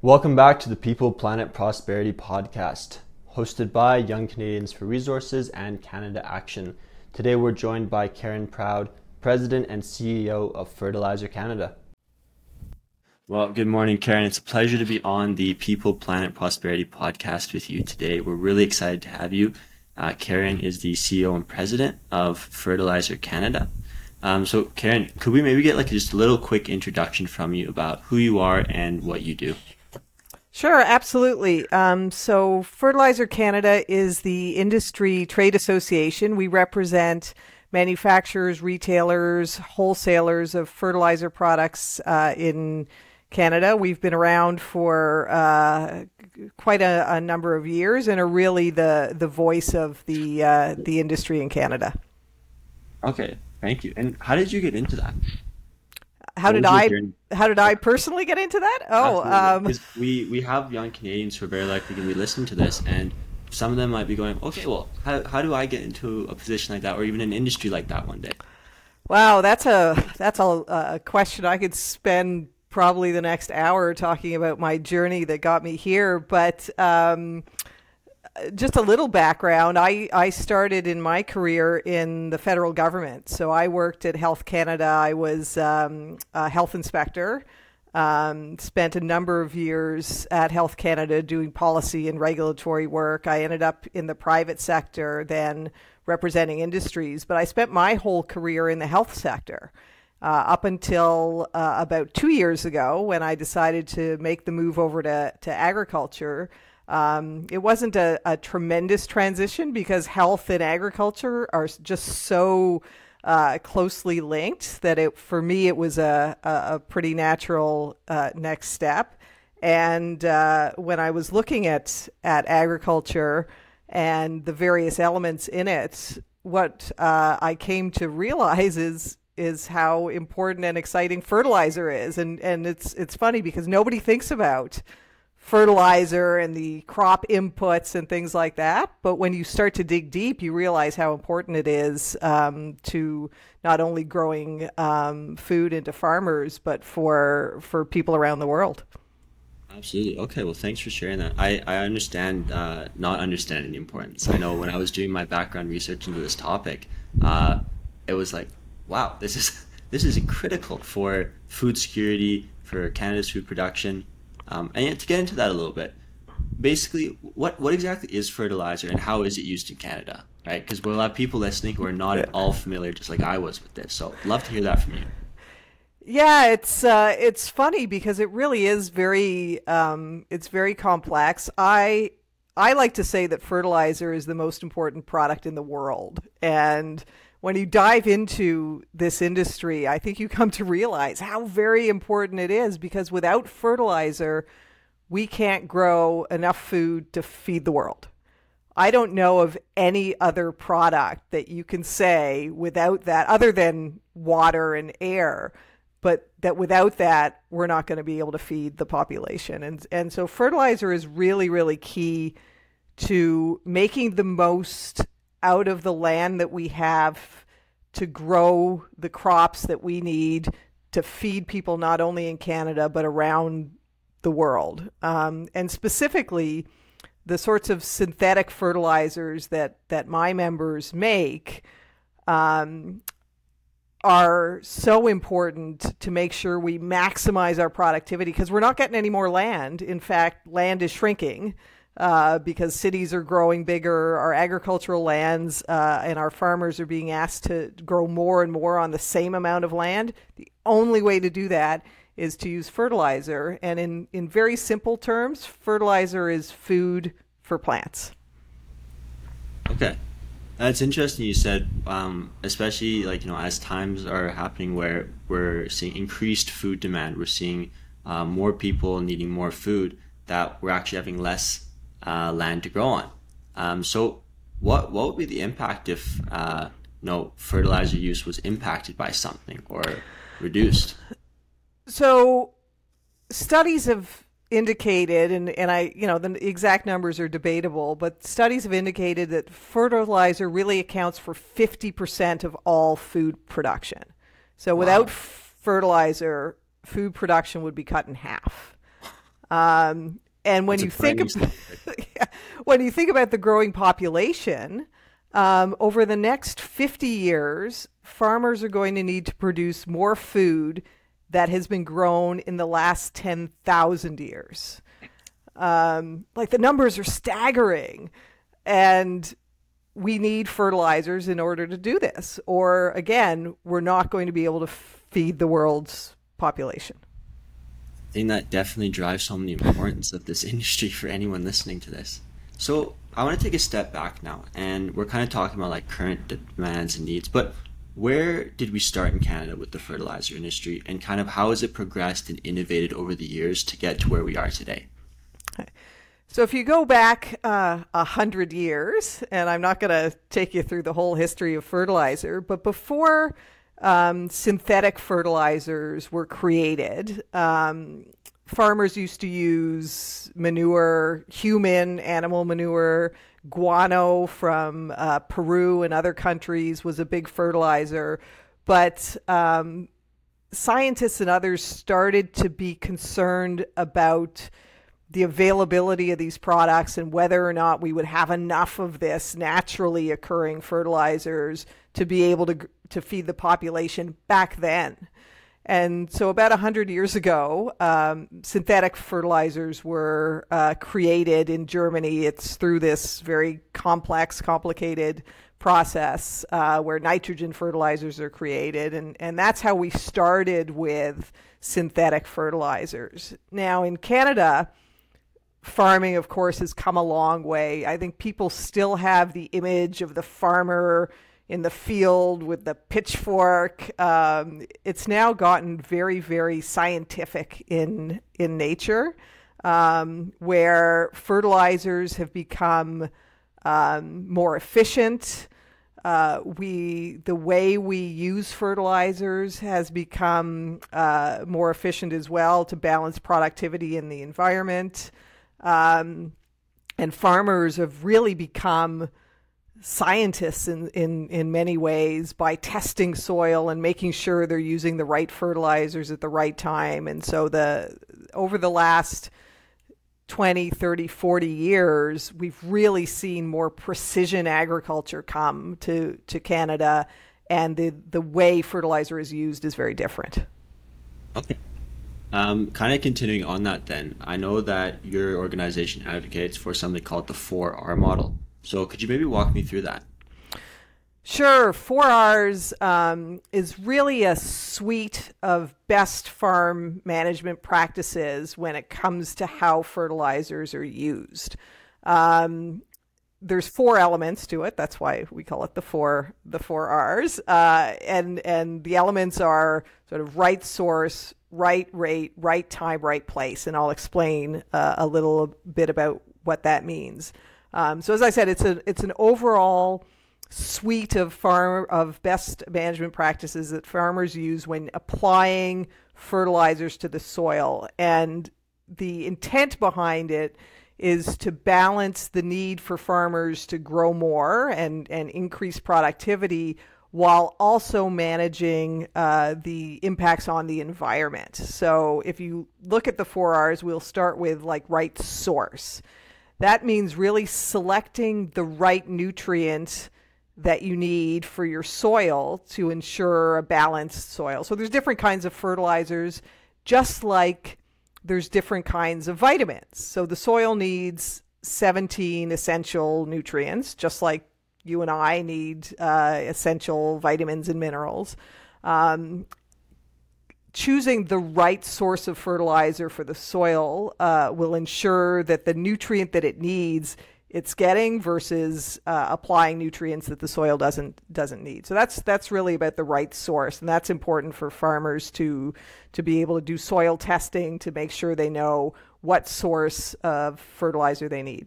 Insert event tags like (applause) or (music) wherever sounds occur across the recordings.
Welcome back to the People Planet Prosperity podcast, hosted by Young Canadians for Resources and Canada Action. Today we're joined by Karen Proud, President and CEO of Fertilizer Canada. Well, good morning, Karen. It's a pleasure to be on the People Planet Prosperity podcast with you today. We're really excited to have you. Uh, Karen is the CEO and President of Fertilizer Canada. Um, so, Karen, could we maybe get like just a little quick introduction from you about who you are and what you do? Sure, absolutely. Um, so, Fertilizer Canada is the industry trade association. We represent manufacturers, retailers, wholesalers of fertilizer products uh, in Canada. We've been around for uh, quite a, a, number of years and are really the the voice of the uh, the industry in Canada. Okay, thank you. And how did you get into that? How did I? How did I personally get into that? Oh, um, we we have young Canadians who are very likely going to be listening to this, and some of them might be going, "Okay, well, how how do I get into a position like that, or even an industry like that one day?" Wow, that's a that's a, a question I could spend probably the next hour talking about my journey that got me here. But um, just a little background I, I started in my career in the federal government. So I worked at Health Canada, I was um, a health inspector. Um, spent a number of years at Health Canada doing policy and regulatory work. I ended up in the private sector, then representing industries, but I spent my whole career in the health sector uh, up until uh, about two years ago when I decided to make the move over to, to agriculture. Um, it wasn't a, a, tremendous transition because health and agriculture are just so uh, closely linked that it, for me, it was a, a, pretty natural uh, next step. And uh, when I was looking at, at agriculture and the various elements in it, what uh, I came to realize is is how important and exciting fertilizer is. And and it's it's funny because nobody thinks about fertilizer and the crop inputs and things like that. But when you start to dig deep, you realize how important it is um, to not only growing um, food into farmers, but for for people around the world. Absolutely. Okay. Well, thanks for sharing that. I, I understand uh, not understanding the importance. I know when I was doing my background research into this topic, uh, it was like wow, this is (laughs) this is critical for food security, for Canada's food production. Um, and yet to get into that a little bit, basically, what what exactly is fertilizer and how is it used in Canada? Right? Because we'll have people listening who are not yeah. at all familiar, just like I was with this. So, love to hear that from you. Yeah, it's uh, it's funny because it really is very um, it's very complex. I I like to say that fertilizer is the most important product in the world, and when you dive into this industry, I think you come to realize how very important it is because without fertilizer, we can't grow enough food to feed the world. I don't know of any other product that you can say without that, other than water and air, but that without that, we're not going to be able to feed the population. And, and so fertilizer is really, really key to making the most out of the land that we have to grow the crops that we need to feed people not only in Canada but around the world. Um, and specifically, the sorts of synthetic fertilizers that, that my members make um, are so important to make sure we maximize our productivity because we're not getting any more land. In fact, land is shrinking uh, because cities are growing bigger, our agricultural lands uh, and our farmers are being asked to grow more and more on the same amount of land. The only way to do that is to use fertilizer. And in, in very simple terms, fertilizer is food for plants. Okay. That's interesting. You said, um, especially like you know, as times are happening where we're seeing increased food demand, we're seeing uh, more people needing more food. That we're actually having less uh, land to grow on. Um, so, what what would be the impact if uh, no fertilizer use was impacted by something or reduced? So, studies have indicated, and, and I, you know, the exact numbers are debatable, but studies have indicated that fertilizer really accounts for 50% of all food production. So, without wow. fertilizer, food production would be cut in half. Um, and when you think of, (laughs) when you think about the growing population, um, over the next 50 years, farmers are going to need to produce more food that has been grown in the last 10,000 years. Um, like the numbers are staggering. And we need fertilizers in order to do this. Or again, we're not going to be able to feed the world's population. Think that definitely drives home the importance of this (laughs) industry for anyone listening to this. So I want to take a step back now, and we're kind of talking about like current demands and needs, but where did we start in Canada with the fertilizer industry, and kind of how has it progressed and innovated over the years to get to where we are today? So if you go back uh, a uh, hundred years, and I'm not going to take you through the whole history of fertilizer, but before um, synthetic fertilizers were created, um, farmers used to use manure, human animal manure, guano from uh, Peru and other countries was a big fertilizer, but um, scientists and others started to be concerned about the availability of these products and whether or not we would have enough of this naturally occurring fertilizers to be able to to feed the population back then. And so, about 100 years ago, um, synthetic fertilizers were uh, created in Germany. It's through this very complex, complicated process uh, where nitrogen fertilizers are created. And, and that's how we started with synthetic fertilizers. Now, in Canada, farming, of course, has come a long way. I think people still have the image of the farmer in the field with the pitchfork. Um, it's now gotten very, very scientific in in nature, um, where fertilizers have become um, more efficient. Uh, we the way we use fertilizers has become uh, more efficient as well to balance productivity in the environment. Um, and farmers have really become scientists in, in, in many ways by testing soil and making sure they're using the right fertilizers at the right time. And so the over the last 20, 30, 40 years, we've really seen more precision agriculture come to, to Canada and the, the way fertilizer is used is very different. Okay. Um, kind of continuing on that, then, I know that your organization advocates for something called the 4R model. So, could you maybe walk me through that? Sure. 4Rs um, is really a suite of best farm management practices when it comes to how fertilizers are used. Um, there's four elements to it. That's why we call it the four the four R's. Uh, and and the elements are sort of right source, right rate, right time, right place. And I'll explain uh, a little bit about what that means. Um, so as I said, it's a it's an overall suite of farm of best management practices that farmers use when applying fertilizers to the soil. And the intent behind it is to balance the need for farmers to grow more and, and increase productivity while also managing uh, the impacts on the environment. So if you look at the four R's, we'll start with like right source. That means really selecting the right nutrient that you need for your soil to ensure a balanced soil. So there's different kinds of fertilizers, just like there's different kinds of vitamins. So the soil needs 17 essential nutrients, just like you and I need uh, essential vitamins and minerals. Um, choosing the right source of fertilizer for the soil uh, will ensure that the nutrient that it needs it's getting versus uh, applying nutrients that the soil doesn't doesn't need. So that's that's really about the right source, and that's important for farmers to to be able to do soil testing to make sure they know what source of fertilizer they need.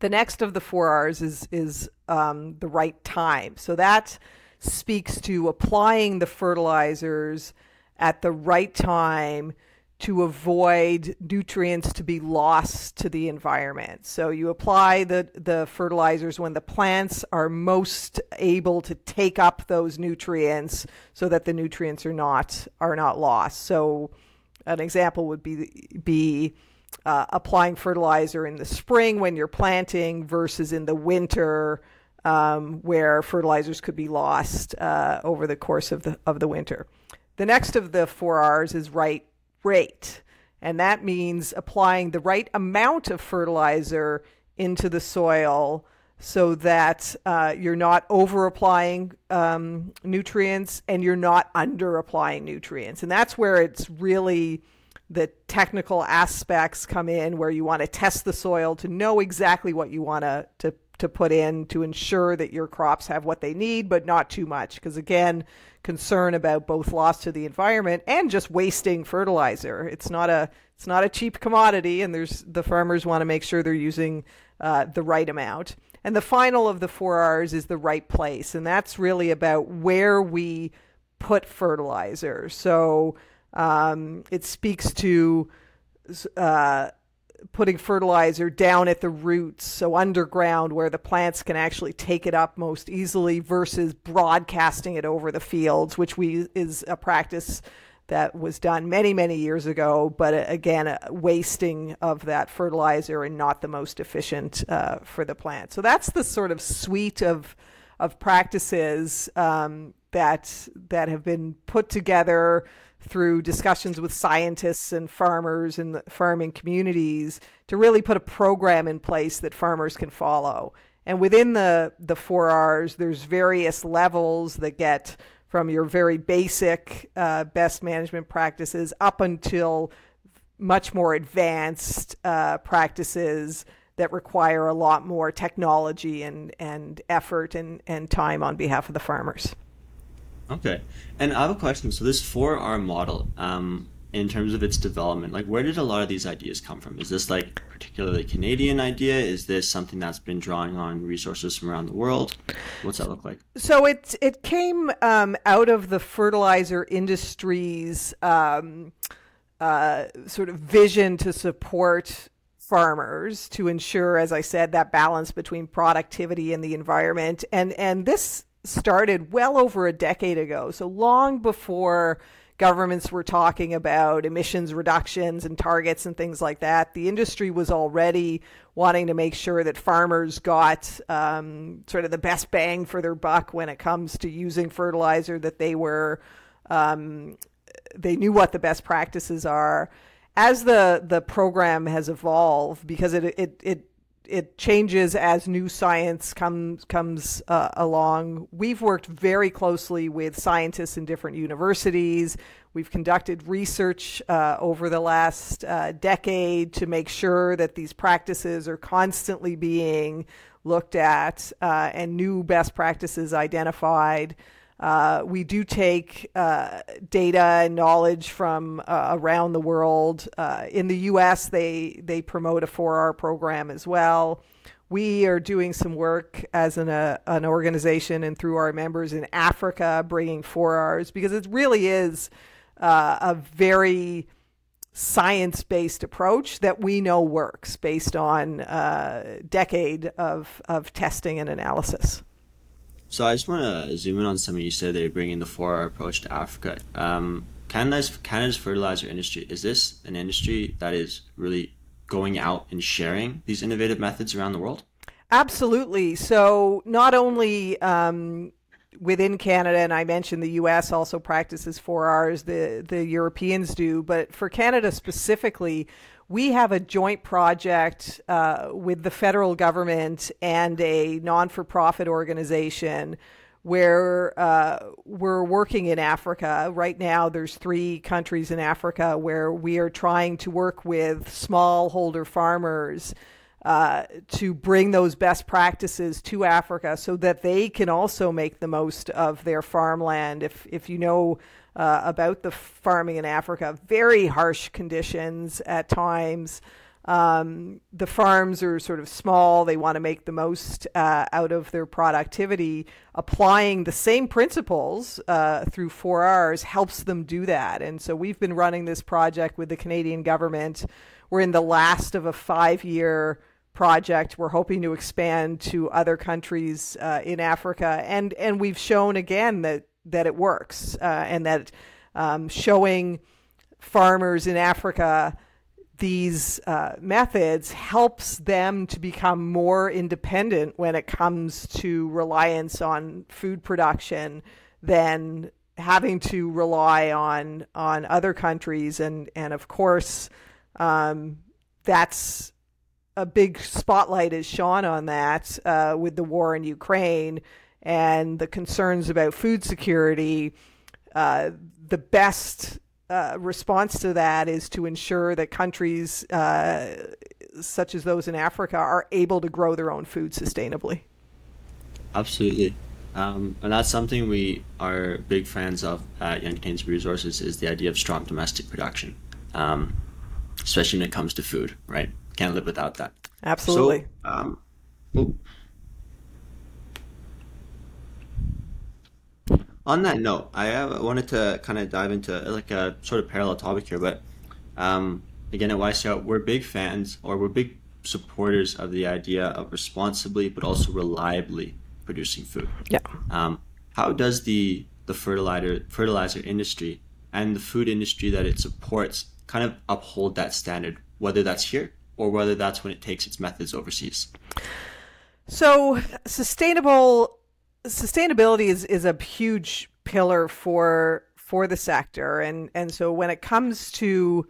The next of the four R's is is um, the right time. So that speaks to applying the fertilizers at the right time to avoid nutrients to be lost to the environment. So you apply the, the fertilizers when the plants are most able to take up those nutrients so that the nutrients are not are not lost. So an example would be be uh, applying fertilizer in the spring when you're planting versus in the winter um, where fertilizers could be lost uh, over the course of the of the winter. The next of the four R's is right rate, and that means applying the right amount of fertilizer into the soil so that uh, you're not over applying um, nutrients and you're not under applying nutrients. And that's where it's really the technical aspects come in, where you want to test the soil to know exactly what you want to, to, to put in to ensure that your crops have what they need, but not too much. Because again, concern about both loss to the environment and just wasting fertilizer. It's not a it's not a cheap commodity, and there's the farmers want to make sure they're using uh, the right amount. And the final of the four R's is the right place. And that's really about where we put fertilizer. So um, it speaks to uh, putting fertilizer down at the roots, so underground where the plants can actually take it up most easily versus broadcasting it over the fields, which we is a practice that was done many, many years ago, but uh, again, a wasting of that fertilizer and not the most efficient uh, for the plant. So that's the sort of suite of of practices um, that that have been put together through discussions with scientists and farmers and farming communities to really put a program in place that farmers can follow. And within the the four R's, there's various levels that get from your very basic uh, best management practices up until much more advanced uh, practices that require a lot more technology and, and effort and, and time on behalf of the farmers. Okay. And I have a question. So this 4R model, um, in terms of its development, like where did a lot of these ideas come from? Is this like particularly Canadian idea? Is this something that's been drawing on resources from around the world? What's that look like? So it it came um, out of the fertilizer industry's um, uh, sort of vision to support farmers to ensure, as I said, that balance between productivity and the environment. And and this started well over a decade ago, so long before governments were talking about emissions reductions and targets and things like that. The industry was already wanting to make sure that farmers got um, sort of the best bang for their buck when it comes to using fertilizer, that they were. Um, they knew what the best practices are. As the, the program has evolved, because it, it, it it changes as new science comes comes uh, along. We've worked very closely with scientists in different universities. We've conducted research uh, over the last uh, decade to make sure that these practices are constantly being looked at uh, and new best practices identified. Uh, we do take uh, data and knowledge from uh, around the world. Uh, in the U.S., they they promote a 4R program as well. We are doing some work as an uh, an organization and through our members in Africa, bringing 4Rs because it really is a very science based approach that we know works based on a decade of of testing and analysis. So I just want to zoom in on something you said. They're bringing the 4R approach to Africa. Um, Canada's Canada's fertilizer industry is this an industry that is really going out and sharing these innovative methods around the world? Absolutely. So not only um, within Canada, and I mentioned the U.S. also practices 4Rs. The the Europeans do, but for Canada specifically, we have a joint project uh, with the federal government and a non for profit organization where uh, we're working in Africa. Right now, there's three countries in Africa where we are trying to work with smallholder farmers. Uh, to bring those best practices to Africa so that they can also make the most of their farmland. If, if you know uh, about the farming in Africa. Very harsh conditions at times. Um, the farms are sort of small. They want to make the most uh, out of their productivity. Applying the same principles uh, through 4Rs helps them do that. And so we've been running this project with the Canadian government. We're in the last of a five year project. We're hoping to expand to other countries uh, in Africa. And, and we've shown again that that it works uh, and that um, showing farmers in Africa these uh, methods helps them to become more independent when it comes to reliance on food production than having to rely on on other countries and and of course um, that's a big spotlight is shone on that uh, with the war in Ukraine and the concerns about food security. Uh, the best uh, response to that is to ensure that countries uh, such as those in Africa are able to grow their own food sustainably. Absolutely. Um, and that's something we are big fans of at Young Canadians Resources is the idea of strong domestic production, um, especially when it comes to food, right? Can't live without that. Absolutely. So, um, well, on that note, I uh, wanted to kind of dive into like a sort of parallel topic here, but um, again, at YCL, we're big fans or we're big supporters of the idea of responsibly but also reliably producing food. Yeah. Um, how does the the fertilizer fertilizer industry and the food industry that it supports kind of uphold that standard, whether that's here or whether that's when it takes its methods overseas? So sustainable sustainability is, is a huge pillar for for the sector and and so when it comes to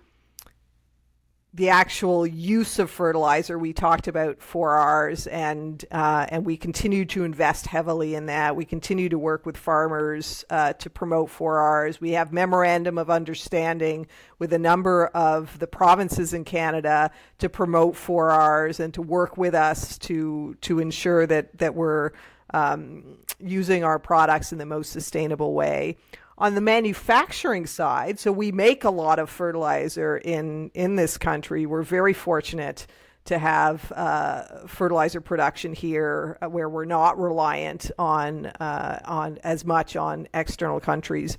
the actual use of fertilizer, we talked about 4Rs, and uh, and we continue to invest heavily in that. We continue to work with farmers uh, to promote 4Rs. We have memorandum of understanding with a number of the provinces in Canada to promote 4Rs and to work with us to to ensure that that we're um, using our products in the most sustainable way on the manufacturing side, so we make a lot of fertilizer in in this country. We're very fortunate to have uh, fertilizer production here, uh, where we're not reliant on uh, on as much on external countries.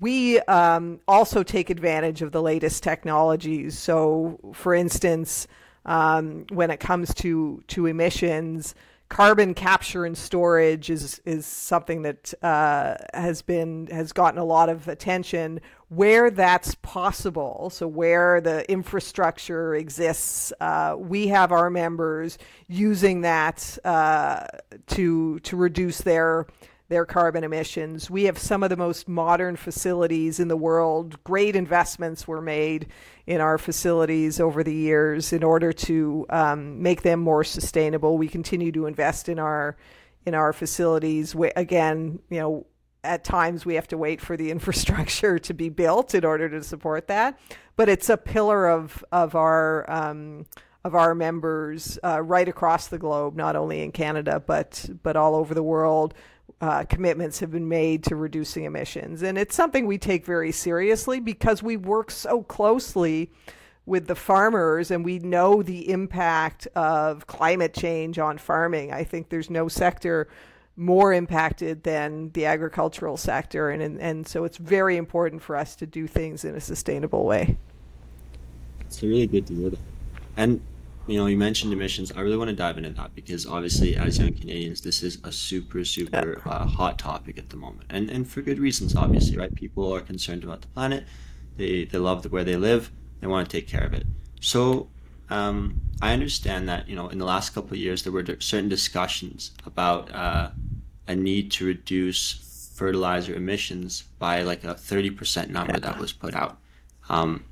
We um, also take advantage of the latest technologies. So, for instance, um, when it comes to to emissions carbon capture and storage is is something that uh, has been has gotten a lot of attention where that's possible. So where the infrastructure exists, uh, we have our members using that uh, to to reduce their their carbon emissions. We have some of the most modern facilities in the world. Great investments were made in our facilities over the years in order to um, make them more sustainable. We continue to invest in our in our facilities. We, again, you know, at times we have to wait for the (laughs) infrastructure to be built in order to support that, but it's a pillar of of our um, of our members uh, right across the globe, not only in Canada but but all over the world uh, commitments have been made to reducing emissions. And it's something we take very seriously because we work so closely with the farmers and we know the impact of climate change on farming. I think there's no sector more impacted than the agricultural sector. And, and, and so it's very important for us to do things in a sustainable way. It's really good to hear that. And you know, you mentioned emissions. I really want to dive into that because obviously, as young Canadians, this is a super, super uh, hot topic at the moment, and and for good reasons. Obviously, right? People are concerned about the planet. They they love the, where they live. They want to take care of it. So um, I understand that you know in the last couple of years there were certain discussions about uh, a need to reduce fertilizer emissions by like a 30% number that was put out. Um,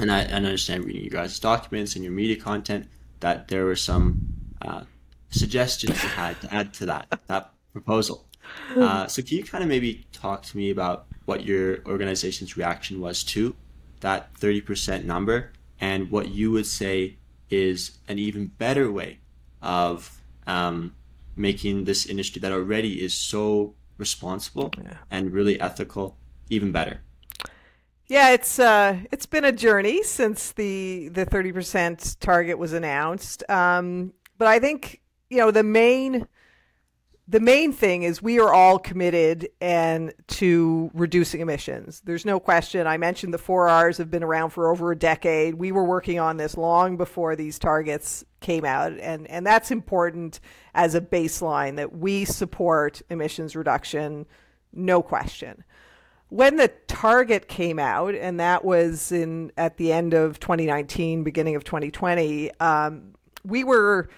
and I, I understand reading you guys' documents and your media content that there were some uh, suggestions you had to add to that that proposal. (laughs) Uh, so can you kind of maybe talk to me about what your organization's reaction was to that 30% number and what you would say is an even better way of um, making this industry that already is so responsible yeah. and really ethical even better? Yeah, it's uh, it's been a journey since the the thirty percent target was announced. Um, but I think you know the main the main thing is we are all committed and to reducing emissions. There's no question. I mentioned the four R's have been around for over a decade. We were working on this long before these targets came out, and and that's important as a baseline that we support emissions reduction, no question. When the target came out, and that was in at the end of 2019, beginning of 2020, um, we were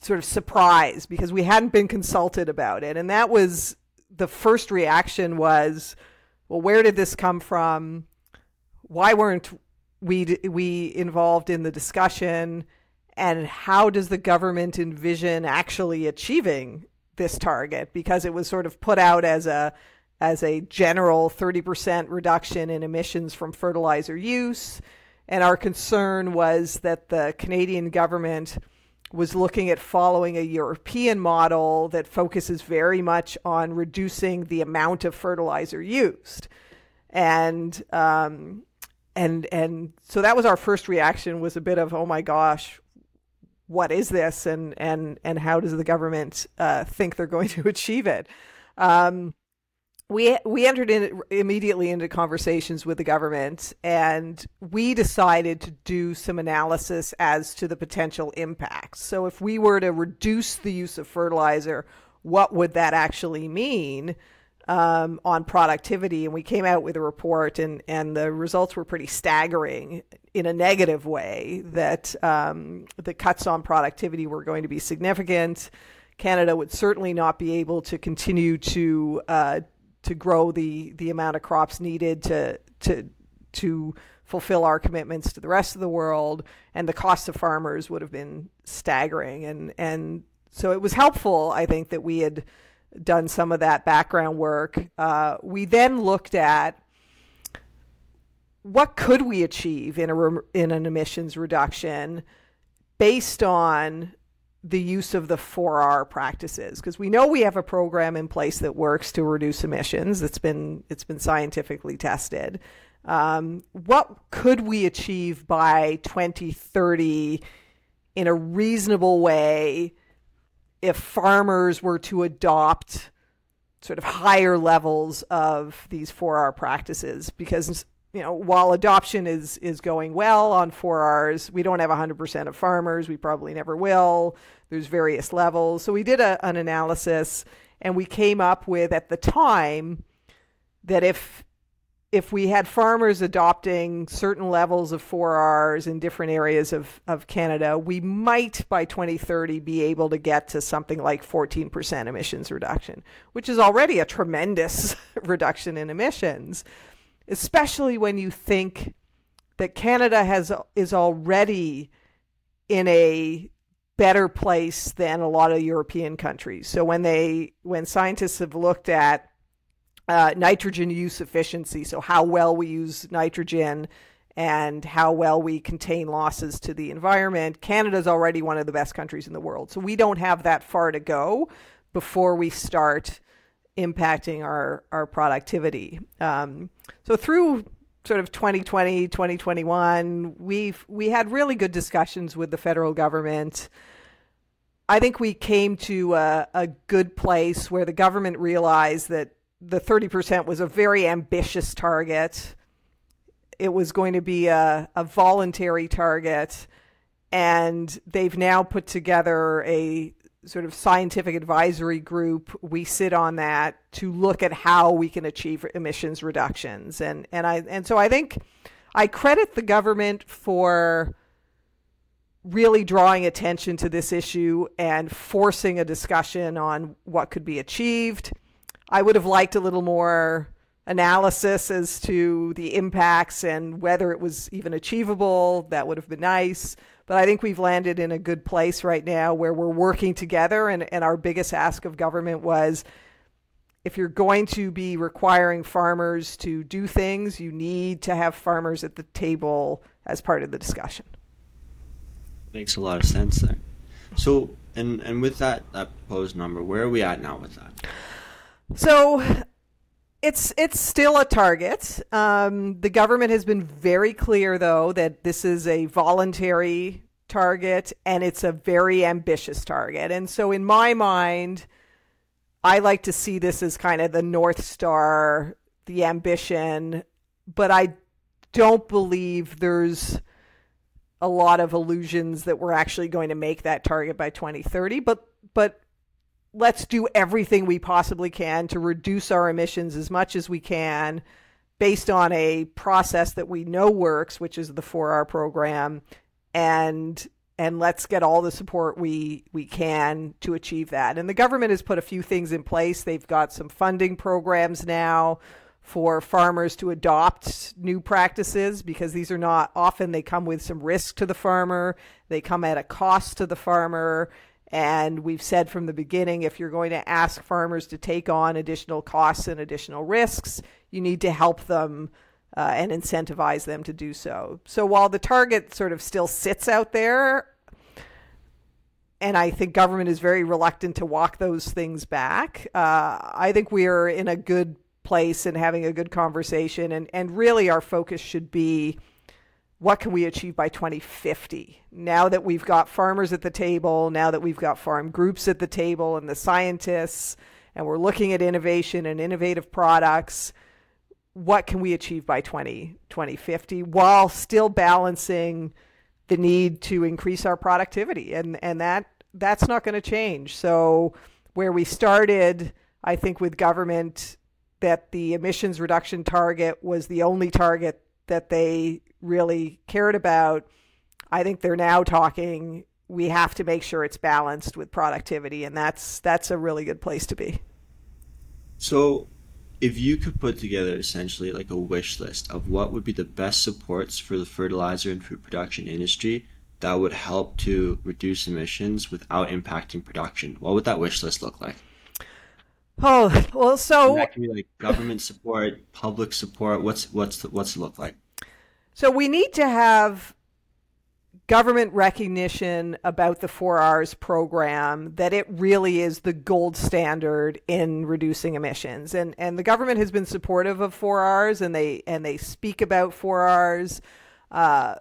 sort of surprised because we hadn't been consulted about it, and that was the first reaction was, well, where did this come from? Why weren't we we involved in the discussion? And how does the government envision actually achieving this target? Because it was sort of put out as a as a general 30% reduction in emissions from fertilizer use. And our concern was that the Canadian government was looking at following a European model that focuses very much on reducing the amount of fertilizer used. And um, and and so that was our first reaction was a bit of oh my gosh what is this and and and how does the government uh, think they're going to (laughs) achieve it um, we we entered in immediately into conversations with the government and we decided to do some analysis as to the potential impacts. So if we were to reduce the use of fertilizer, what would that actually mean um, on productivity? And we came out with a report, and and the results were pretty staggering in a negative way. That um, the cuts on productivity were going to be significant. Canada would certainly not be able to continue to uh, to grow the the amount of crops needed to to to fulfill our commitments to the rest of the world and the cost of farmers would have been staggering. And and so it was helpful I think that we had done some of that background work. Uh, we then looked at what could we achieve in a in an emissions reduction based on the use of the 4R practices because we know we have a program in place that works to reduce emissions. It's been it's been scientifically tested. Um, what could we achieve by 2030 in a reasonable way if farmers were to adopt sort of higher levels of these 4R practices? Because you know, while adoption is is going well on 4Rs, we don't have 100% of farmers. We probably never will. There's various levels. So we did a, an analysis, and we came up with at the time that if if we had farmers adopting certain levels of 4Rs in different areas of, of Canada, we might by 2030 be able to get to something like 14% emissions reduction, which is already a tremendous (laughs) reduction in emissions especially when you think that Canada has is already in a better place than a lot of European countries. So when they when scientists have looked at uh, nitrogen use efficiency, so how well we use nitrogen and how well we contain losses to the environment, Canada is already one of the best countries in the world. So we don't have that far to go before we start impacting our our productivity. Um, so through sort of 2020, 2021, we've we had really good discussions with the federal government. I think we came to a, a good place where the government realized that the 30% was a very ambitious target. It was going to be a, a voluntary target. And they've now put together a sort of scientific advisory group. We sit on that to look at how we can achieve emissions reductions. And and I and so I think I credit the government for really drawing attention to this issue and forcing a discussion on what could be achieved. I would have liked a little more analysis as to the impacts and whether it was even achievable. That would have been nice. But I think we've landed in a good place right now where we're working together. And, and our biggest ask of government was if you're going to be requiring farmers to do things, you need to have farmers at the table as part of the discussion. Makes a lot of sense there. So, and and with that that proposed number, where are we at now with that? So, it's it's still a target. Um, the government has been very clear, though, that this is a voluntary target and it's a very ambitious target. And so, in my mind, I like to see this as kind of the north star, the ambition. But I don't believe there's a lot of illusions that we're actually going to make that target by 2030. But but let's do everything we possibly can to reduce our emissions as much as we can based on a process that we know works, which is the 4R program, and and let's get all the support we we can to achieve that. And the government has put a few things in place. They've got some funding programs now for farmers to adopt new practices because these are not often they come with some risk to the farmer. They come at a cost to the farmer. And we've said from the beginning if you're going to ask farmers to take on additional costs and additional risks, you need to help them uh, and incentivize them to do so. So while the target sort of still sits out there, and I think government is very reluctant to walk those things back, uh, I think we are in a good place and having a good conversation. And, and really, our focus should be what can we achieve by 2050? Now that we've got farmers at the table, now that we've got farm groups at the table and the scientists, and we're looking at innovation and innovative products what can we achieve by 20, 2050 while still balancing the need to increase our productivity and and that that's not going to change so where we started i think with government that the emissions reduction target was the only target that they really cared about i think they're now talking we have to make sure it's balanced with productivity and that's that's a really good place to be so if you could put together essentially like a wish list of what would be the best supports for the fertilizer and food production industry that would help to reduce emissions without impacting production, what would that wish list look like? Oh well, so and that can be like government support, public support. What's what's the, what's it look like? So we need to have government recognition about the 4Rs program that it really is the gold standard in reducing emissions. And and the government has been supportive of 4Rs and they and they speak about 4Rs uh,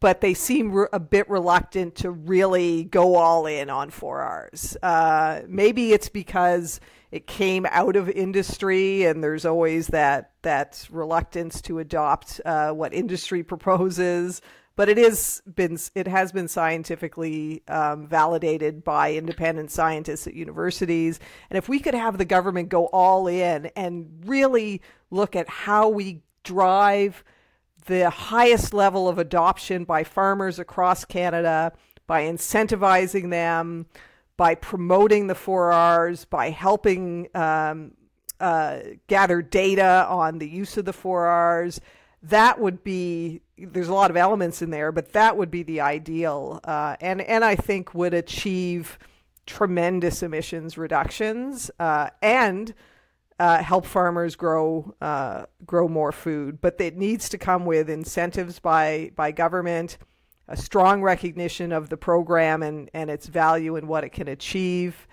but they seem re- a bit reluctant to really go all in on 4Rs. Uh, maybe it's because it came out of industry and there's always that that reluctance to adopt uh, what industry (laughs) proposes but it is been it has been scientifically um, validated by independent scientists at universities. And if we could have the government go all in and really look at how we drive the highest level of adoption by farmers across Canada, by incentivizing them, by promoting the 4Rs, by helping um, uh, gather data on the use of the 4Rs, that would be there's a lot of elements in there, but that would be the ideal, uh, and and I think would achieve tremendous emissions reductions uh, and uh, help farmers grow uh, grow more food. But it needs to come with incentives by by government, a strong recognition of the program and and its value and what it can achieve.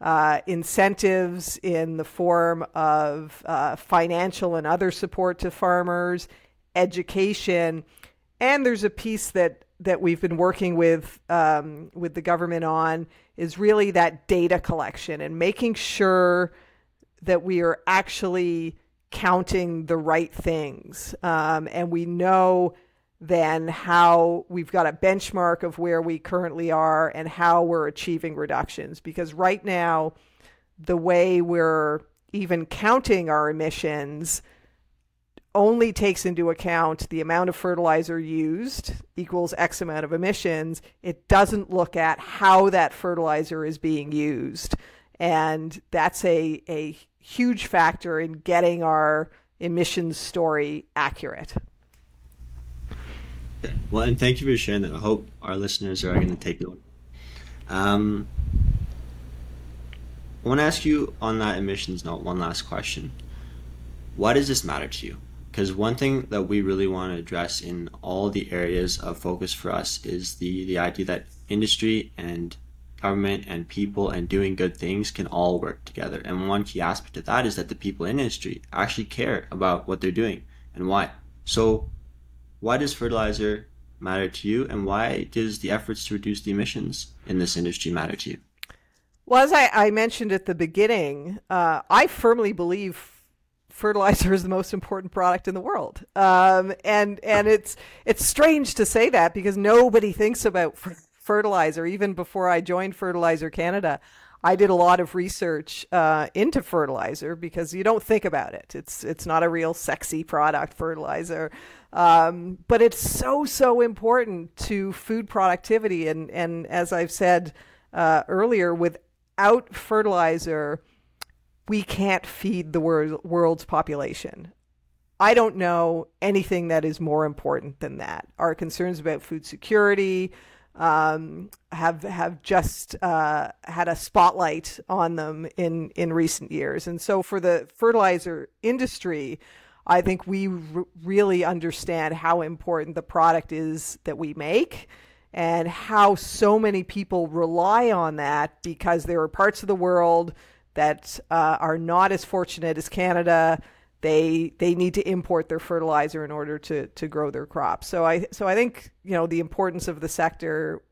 Uh, incentives in the form of uh, financial and other support to farmers, education, and there's a piece that that we've been working with um, with the government on is really that data collection and making sure that we are actually counting the right things, um, and we know then how we've got a benchmark of where we currently are and how we're achieving reductions. Because right now, the way we're even counting our emissions only takes into account the amount of fertilizer used equals X amount of emissions. It doesn't look at how that fertilizer is being used. And that's a, a huge factor in getting our emissions story accurate. Well, and thank you for sharing that. I hope our listeners are going to take note. Um, I want to ask you on that emissions note one last question. Why does this matter to you? because one thing that we really want to address in all the areas of focus for us is the the idea that industry and government and people and doing good things can all work together and one key aspect of that is that the people in industry actually care about what they're doing and why so why does fertilizer matter to you and why does the efforts to reduce the emissions in this industry matter to you well as i, I mentioned at the beginning uh, i firmly believe fertilizer (laughs) is the most important product in the world. Um, and and it's it's strange to say that because nobody thinks about fertilizer even before I joined Fertilizer Canada. I did a lot of research uh, into fertilizer because you don't think about it. It's it's not a real sexy product, fertilizer, um, but it's so so important to food productivity. And and as I've said uh, earlier, without fertilizer, we can't feed the wor- world's population. I don't know anything that is more important than that. Our concerns about food security, um, have have just uh, had a spotlight on them in in recent years. And so for the fertilizer industry, I think we r- really understand how important the product is that we make and how so many people rely on that because there are parts of the world that uh, are not as fortunate as Canada they they need to import their fertilizer in order to to grow their crops. So I so I think you know the importance of the sector.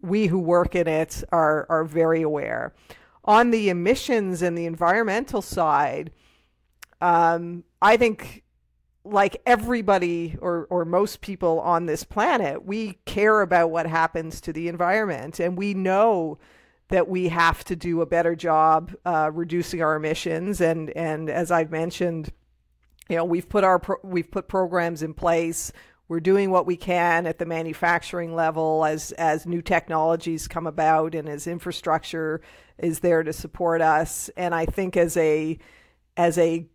We who work in it are are very aware. On the emissions and the environmental side, um, I think like everybody or or most people on this planet, we care about what happens to the environment, and we know that we have to do a better job uh, reducing our emissions. And and as I've mentioned you know we've put our pro- we've put programs in place we're doing what we can at the manufacturing level as as new technologies come about and as infrastructure is there to support us and i think as a as a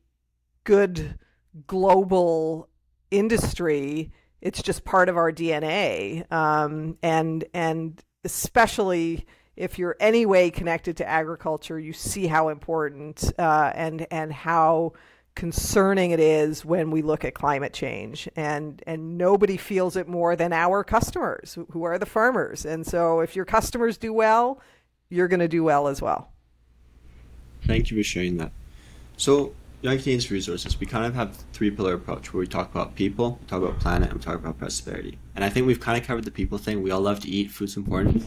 good global industry it's just part of our dna um, and and especially if you're any way connected to agriculture you see how important uh, and and how concerning it is when we look at climate change. And and nobody feels it more than our customers who are the farmers. And so if your customers do well you're going to do well as well. Thank you for sharing that. So young canadians resources we kind of have three pillar approach where we talk about people we talk about planet and we talk about prosperity and i think we've kind of covered the people thing we all love to eat food's important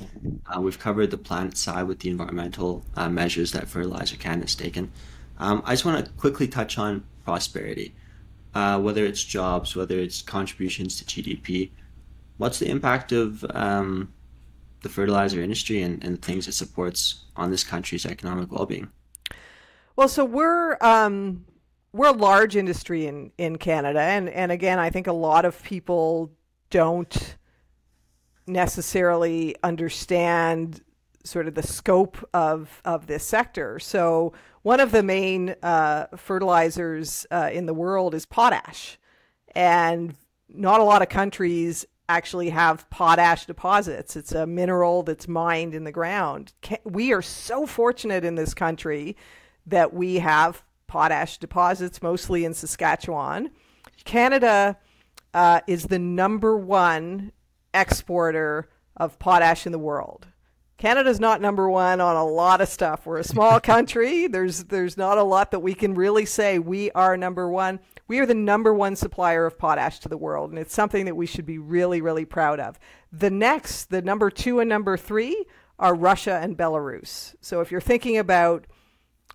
uh, we've covered the planet side with the environmental uh, measures that Fertilizer Canada has taken um, I just want to quickly touch on prosperity, uh, whether it's jobs, whether it's contributions to GDP. What's the impact of um, the fertilizer industry and, and things it supports on this country's economic well-being? Well, so we're um, we're a large industry in in Canada, and and again, I think a lot of people don't necessarily understand sort of the scope of of this sector. So one of the main uh, fertilizers uh, in the world is potash, and not a lot of countries actually have potash deposits. It's a mineral that's mined in the ground. We are so fortunate in this country that we have potash deposits, mostly in Saskatchewan. Canada uh, is the number one exporter of potash in the world. Canada's not number one on a lot of stuff. We're a small (laughs) country. There's there's not a lot that we can really say we are number one. We are the number one supplier of potash to the world, and it's something that we should be really, really proud of. The next, the number two and number three, are Russia and Belarus. So if you're thinking about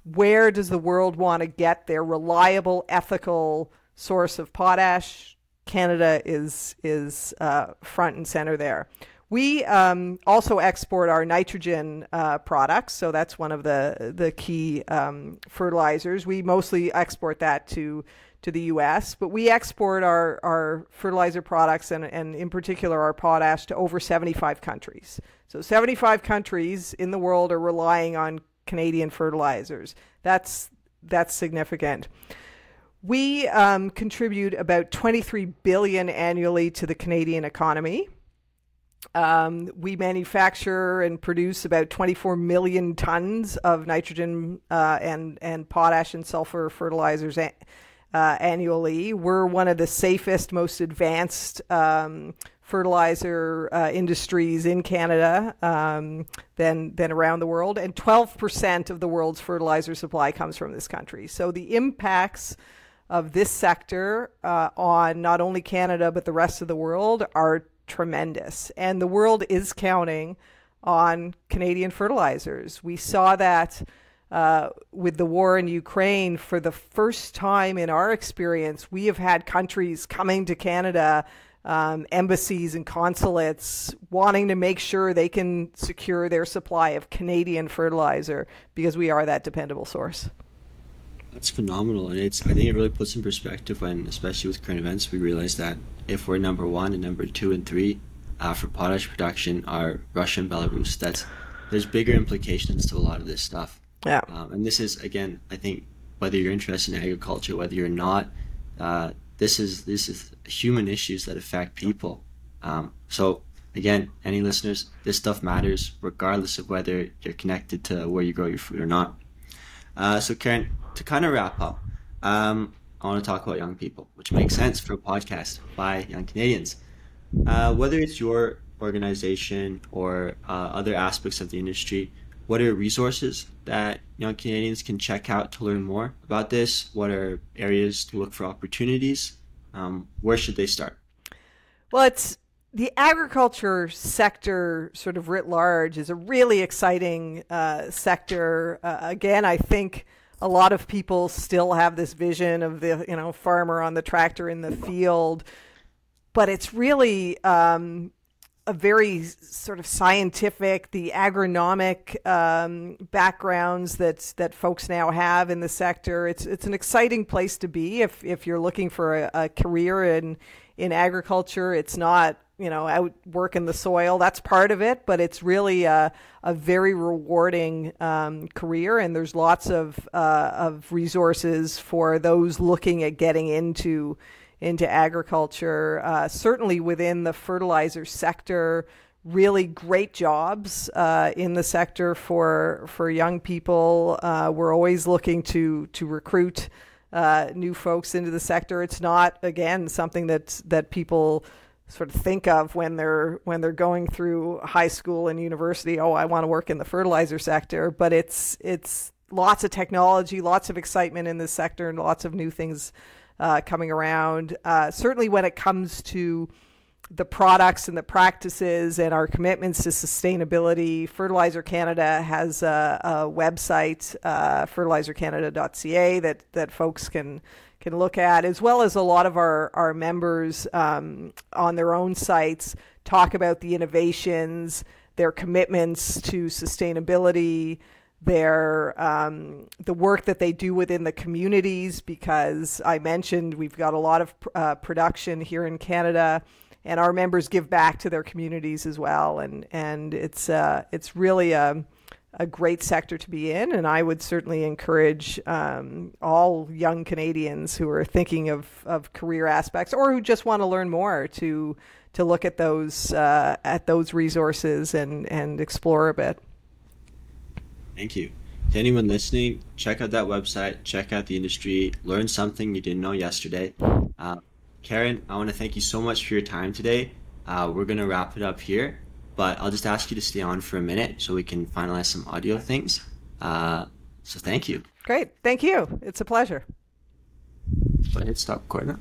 where does the world want to get their reliable, ethical source of potash, Canada is is uh, front and center there. We um, also export our nitrogen uh, products, so that's one of the the key um, fertilizers. We mostly export that to to the U.S., but we export our, our fertilizer products and, and in particular our potash to over 75 countries. So 75 countries in the world are relying on Canadian fertilizers. That's that's significant. We um, contribute about 23 billion annually to the Canadian economy. Um, we manufacture and produce about 24 million tons of nitrogen uh, and and potash and sulfur fertilizers a- uh, annually. We're one of the safest, most advanced um, fertilizer uh, industries in Canada um, than than around the world, and 12% of the world's fertilizer supply comes from this country. So the impacts of this sector uh, on not only Canada but the rest of the world are tremendous. And the world is counting on Canadian fertilizers. We saw that uh, with the war in Ukraine for the first time in our experience. We have had countries coming to Canada um, embassies and consulates wanting to make sure they can secure their supply of Canadian fertilizer because we are that dependable source. That's phenomenal, and it's I think it really puts in perspective when, especially with current events, we realize that if we're number one and number two and three uh, for potash production are Russia and Belarus, that's there's bigger implications to a lot of this stuff. Yeah. Um, and this is again, I think whether you're interested in agriculture, whether you're not, uh, this is this is human issues that affect people. Um, so again, any listeners, this stuff matters regardless of whether you're connected to where you grow your food or not. Uh, so Karen, to kind of wrap up, um, I want to talk about young people, which makes sense for a podcast by young Canadians. Uh, whether it's your organization or uh, other aspects of the industry, what are resources that young Canadians can check out to learn more about this? What are areas to look for opportunities? Um, where should they start? Well, it's the agriculture sector, sort of writ large, is a really exciting uh, sector. Uh, again, I think a lot of people still have this vision of the you know farmer on the tractor in the field, but it's really um, a very sort of scientific, the agronomic um, backgrounds that that folks now have in the sector. It's it's an exciting place to be if if you're looking for a, a career in in agriculture. It's not you know out working the soil. That's part of it, but it's really a, a very rewarding um, career, and there's lots of uh, of resources for those looking at getting into into agriculture, uh, certainly within the fertilizer sector. Really great jobs uh, in the sector for for young people. Uh, we're always looking to to recruit uh, new folks into the sector. It's not again something that that people sort of think of when they're when they're going through high school and university. Oh, I want to work in the fertilizer sector, but it's it's lots of technology, lots of excitement in this sector, and lots of new things uh, coming around. Uh, certainly, when it comes to the products and the practices and our commitments to sustainability, Fertilizer Canada has a, a website, uh, fertilizercanada.ca, that that folks can can look at, as well as a lot of our our members um, on their own sites talk about the innovations, their commitments to sustainability their um, the work that they do within the communities because I mentioned we've got a lot of uh, production here in Canada and our members give back to their communities as well and and it's uh, it's really a a great sector to be in and I would certainly encourage um, all young Canadians who are thinking of, of career aspects or who just want to learn more to to look at those uh, at those resources and and explore a bit. Thank you. To anyone listening, check out that website, check out the industry, learn something you didn't know yesterday. Uh, Karen, I want to thank you so much for your time today. Uh, we're going to wrap it up here, but I'll just ask you to stay on for a minute so we can finalize some audio things. Uh, so thank you. Great. Thank you. It's a pleasure. So hit stop recording